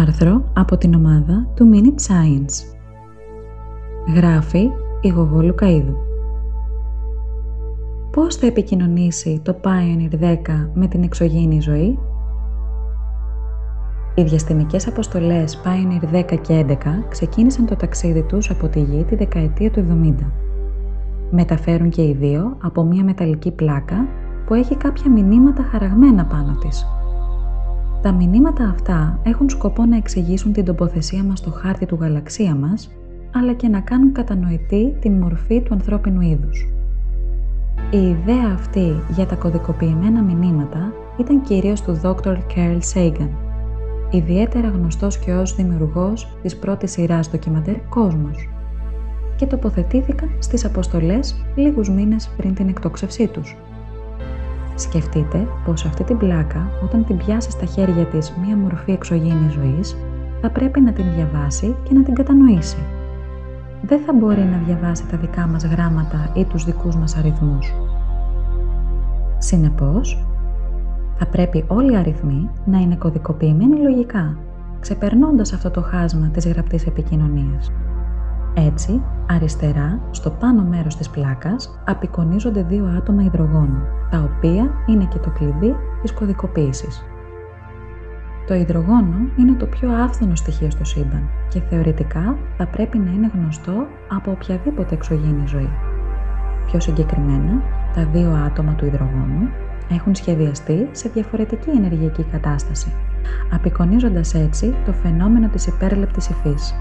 Άρθρο από την ομάδα του Minute Science. Γράφει η Γογό Λουκαίδου. Πώς θα επικοινωνήσει το Pioneer 10 με την εξωγήινη ζωή; Οι διαστημικές αποστολές Pioneer 10 και 11 ξεκίνησαν το ταξίδι τους από τη Γη τη δεκαετία του 70. Μεταφέρουν και οι δύο από μια μεταλλική πλάκα που έχει κάποια μηνύματα χαραγμένα πάνω της – τα μηνύματα αυτά έχουν σκοπό να εξηγήσουν την τοποθεσία μας στο χάρτη του γαλαξία μας, αλλά και να κάνουν κατανοητή την μορφή του ανθρώπινου είδους. Η ιδέα αυτή για τα κωδικοποιημένα μηνύματα ήταν κυρίως του Dr. Carl Sagan, ιδιαίτερα γνωστός και ως δημιουργός της πρώτης σειράς ντοκιμαντέρ «Κόσμος» και τοποθετήθηκαν στις αποστολές λίγους μήνες πριν την εκτόξευσή τους. Σκεφτείτε πως αυτή την πλάκα, όταν την πιάσεις στα χέρια της μία μορφή εξωγήινης ζωής, θα πρέπει να την διαβάσει και να την κατανοήσει. Δεν θα μπορεί να διαβάσει τα δικά μας γράμματα ή τους δικούς μας αριθμούς. Συνεπώς, θα πρέπει όλοι οι αριθμοί να είναι κωδικοποιημένοι λογικά, ξεπερνώντας αυτό το χάσμα της γραπτής επικοινωνίας. Έτσι, αριστερά, στο πάνω μέρος της πλάκας, απεικονίζονται δύο άτομα υδρογόνου, τα οποία είναι και το κλειδί της κωδικοποίησης. Το υδρογόνο είναι το πιο άφθονο στοιχείο στο σύμπαν και θεωρητικά θα πρέπει να είναι γνωστό από οποιαδήποτε εξωγήινη ζωή. Πιο συγκεκριμένα, τα δύο άτομα του υδρογόνου έχουν σχεδιαστεί σε διαφορετική ενεργειακή κατάσταση, απεικονίζοντας έτσι το φαινόμενο της υπέρλεπτης υφής,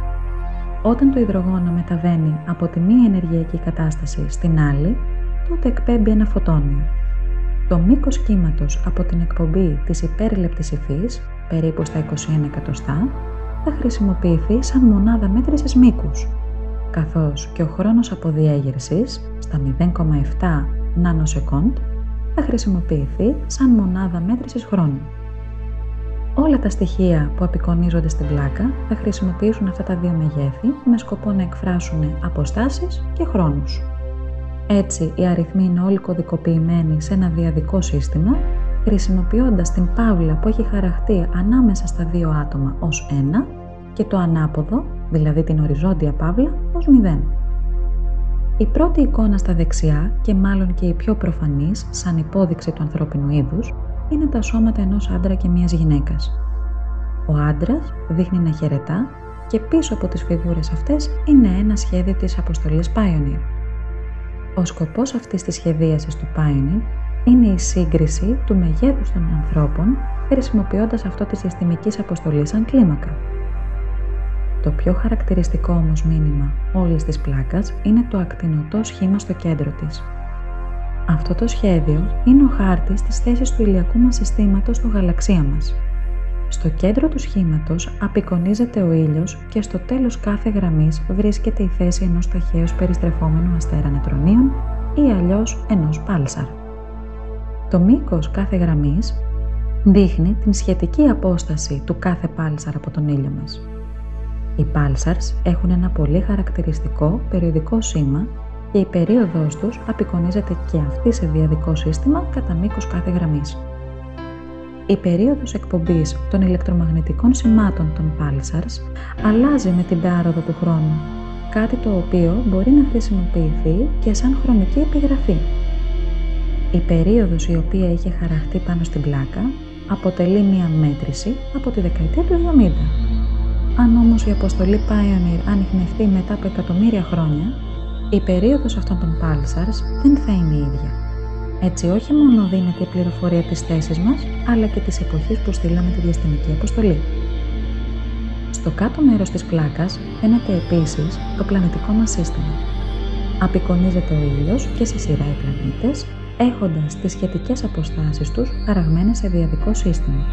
όταν το υδρογόνο μεταβαίνει από τη μία ενεργειακή κατάσταση στην άλλη, τότε εκπέμπει ένα φωτόνιο. Το μήκος κύματος από την εκπομπή της υπέρλεπτης υφής, περίπου στα 21 εκατοστά, θα χρησιμοποιηθεί σαν μονάδα μέτρησης μήκους, καθώς και ο χρόνος αποδιέγερσης, στα 0,7 νανοσεκόντ, θα χρησιμοποιηθεί σαν μονάδα μέτρησης χρόνου. Όλα τα στοιχεία που απεικονίζονται στην πλάκα θα χρησιμοποιήσουν αυτά τα δύο μεγέθη με σκοπό να εκφράσουν αποστάσεις και χρόνους. Έτσι, οι αριθμοί είναι όλοι κωδικοποιημένοι σε ένα διαδικό σύστημα, χρησιμοποιώντας την παύλα που έχει χαραχτεί ανάμεσα στα δύο άτομα ως 1 και το ανάποδο, δηλαδή την οριζόντια παύλα, ως 0. Η πρώτη εικόνα στα δεξιά και μάλλον και η πιο προφανής σαν υπόδειξη του ανθρώπινου είδους είναι τα σώματα ενός άντρα και μιας γυναίκας. Ο άντρας δείχνει να χαιρετά και πίσω από τις φιγούρες αυτές είναι ένα σχέδιο της αποστολής Pioneer. Ο σκοπός αυτής της σχεδίασης του Pioneer είναι η σύγκριση του μεγέθους των ανθρώπων χρησιμοποιώντας αυτό της συστημικής αποστολής σαν κλίμακα. Το πιο χαρακτηριστικό όμως μήνυμα όλης της πλάκας είναι το ακτινωτό σχήμα στο κέντρο της, αυτό το σχέδιο είναι ο χάρτης της θέσης του ηλιακού μας συστήματος στο γαλαξία μας. Στο κέντρο του σχήματος απεικονίζεται ο ήλιος και στο τέλος κάθε γραμμής βρίσκεται η θέση ενός ταχαίως περιστρεφόμενου αστέρα νετρονίων ή αλλιώς ενός πάλσαρ. Το μήκος κάθε γραμμής δείχνει την σχετική απόσταση του κάθε πάλσαρ από τον ήλιο μας. Οι πάλσαρς έχουν ένα πολύ χαρακτηριστικό περιοδικό σήμα και η περίοδος τους απεικονίζεται και αυτή σε διαδικό σύστημα κατά μήκος κάθε γραμμής. Η περίοδος εκπομπής των ηλεκτρομαγνητικών σημάτων των pulsars αλλάζει με την πάροδο του χρόνου, κάτι το οποίο μπορεί να χρησιμοποιηθεί και σαν χρονική επιγραφή. Η περίοδος η οποία είχε χαραχτεί πάνω στην πλάκα αποτελεί μία μέτρηση από τη δεκαετία του 70. Αν όμως η αποστολή Pioneer ανοιχνευτεί μετά από εκατομμύρια χρόνια, η περίοδος αυτών των pulsars δεν θα είναι η ίδια. Έτσι όχι μόνο δίνεται η πληροφορία της θέσης μας, αλλά και της εποχής που στείλαμε τη διαστημική αποστολή. Στο κάτω μέρος της πλάκας φαίνεται επίσης το πλανητικό μας σύστημα. Απεικονίζεται ο ήλιος και σε σειρά οι πλανήτες, έχοντας τις σχετικές αποστάσεις τους χαραγμένες σε διαδικό σύστημα.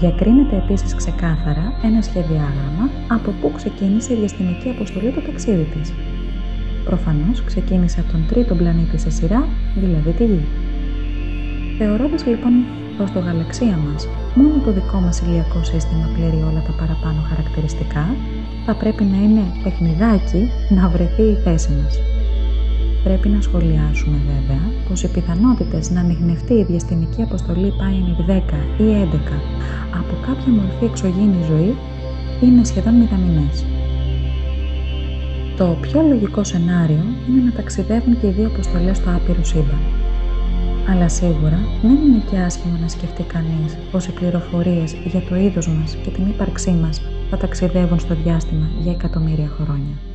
Διακρίνεται επίσης ξεκάθαρα ένα σχεδιάγραμμα από πού ξεκίνησε η διαστημική αποστολή του ταξίδι της Προφανώς ξεκίνησε από τον τρίτο πλανήτη σε σειρά, δηλαδή τη Γη. Θεωρώντας λοιπόν πως το γαλαξία μας μόνο το δικό μας ηλιακό σύστημα πλήρει όλα τα παραπάνω χαρακτηριστικά, θα πρέπει να είναι παιχνιδάκι να βρεθεί η θέση μας. Πρέπει να σχολιάσουμε βέβαια πως οι πιθανότητες να ανοιχνευτεί η διαστημική αποστολή Pioneer 10 ή 11 από κάποια μορφή εξωγήινη ζωή είναι σχεδόν μηδαμινές. Το πιο λογικό σενάριο είναι να ταξιδεύουν και οι δύο αποστολές στο άπειρο σύμπαν. Αλλά σίγουρα δεν είναι και άσχημο να σκεφτεί κανείς πως οι πληροφορίες για το είδος μας και την ύπαρξή μας θα ταξιδεύουν στο διάστημα για εκατομμύρια χρόνια.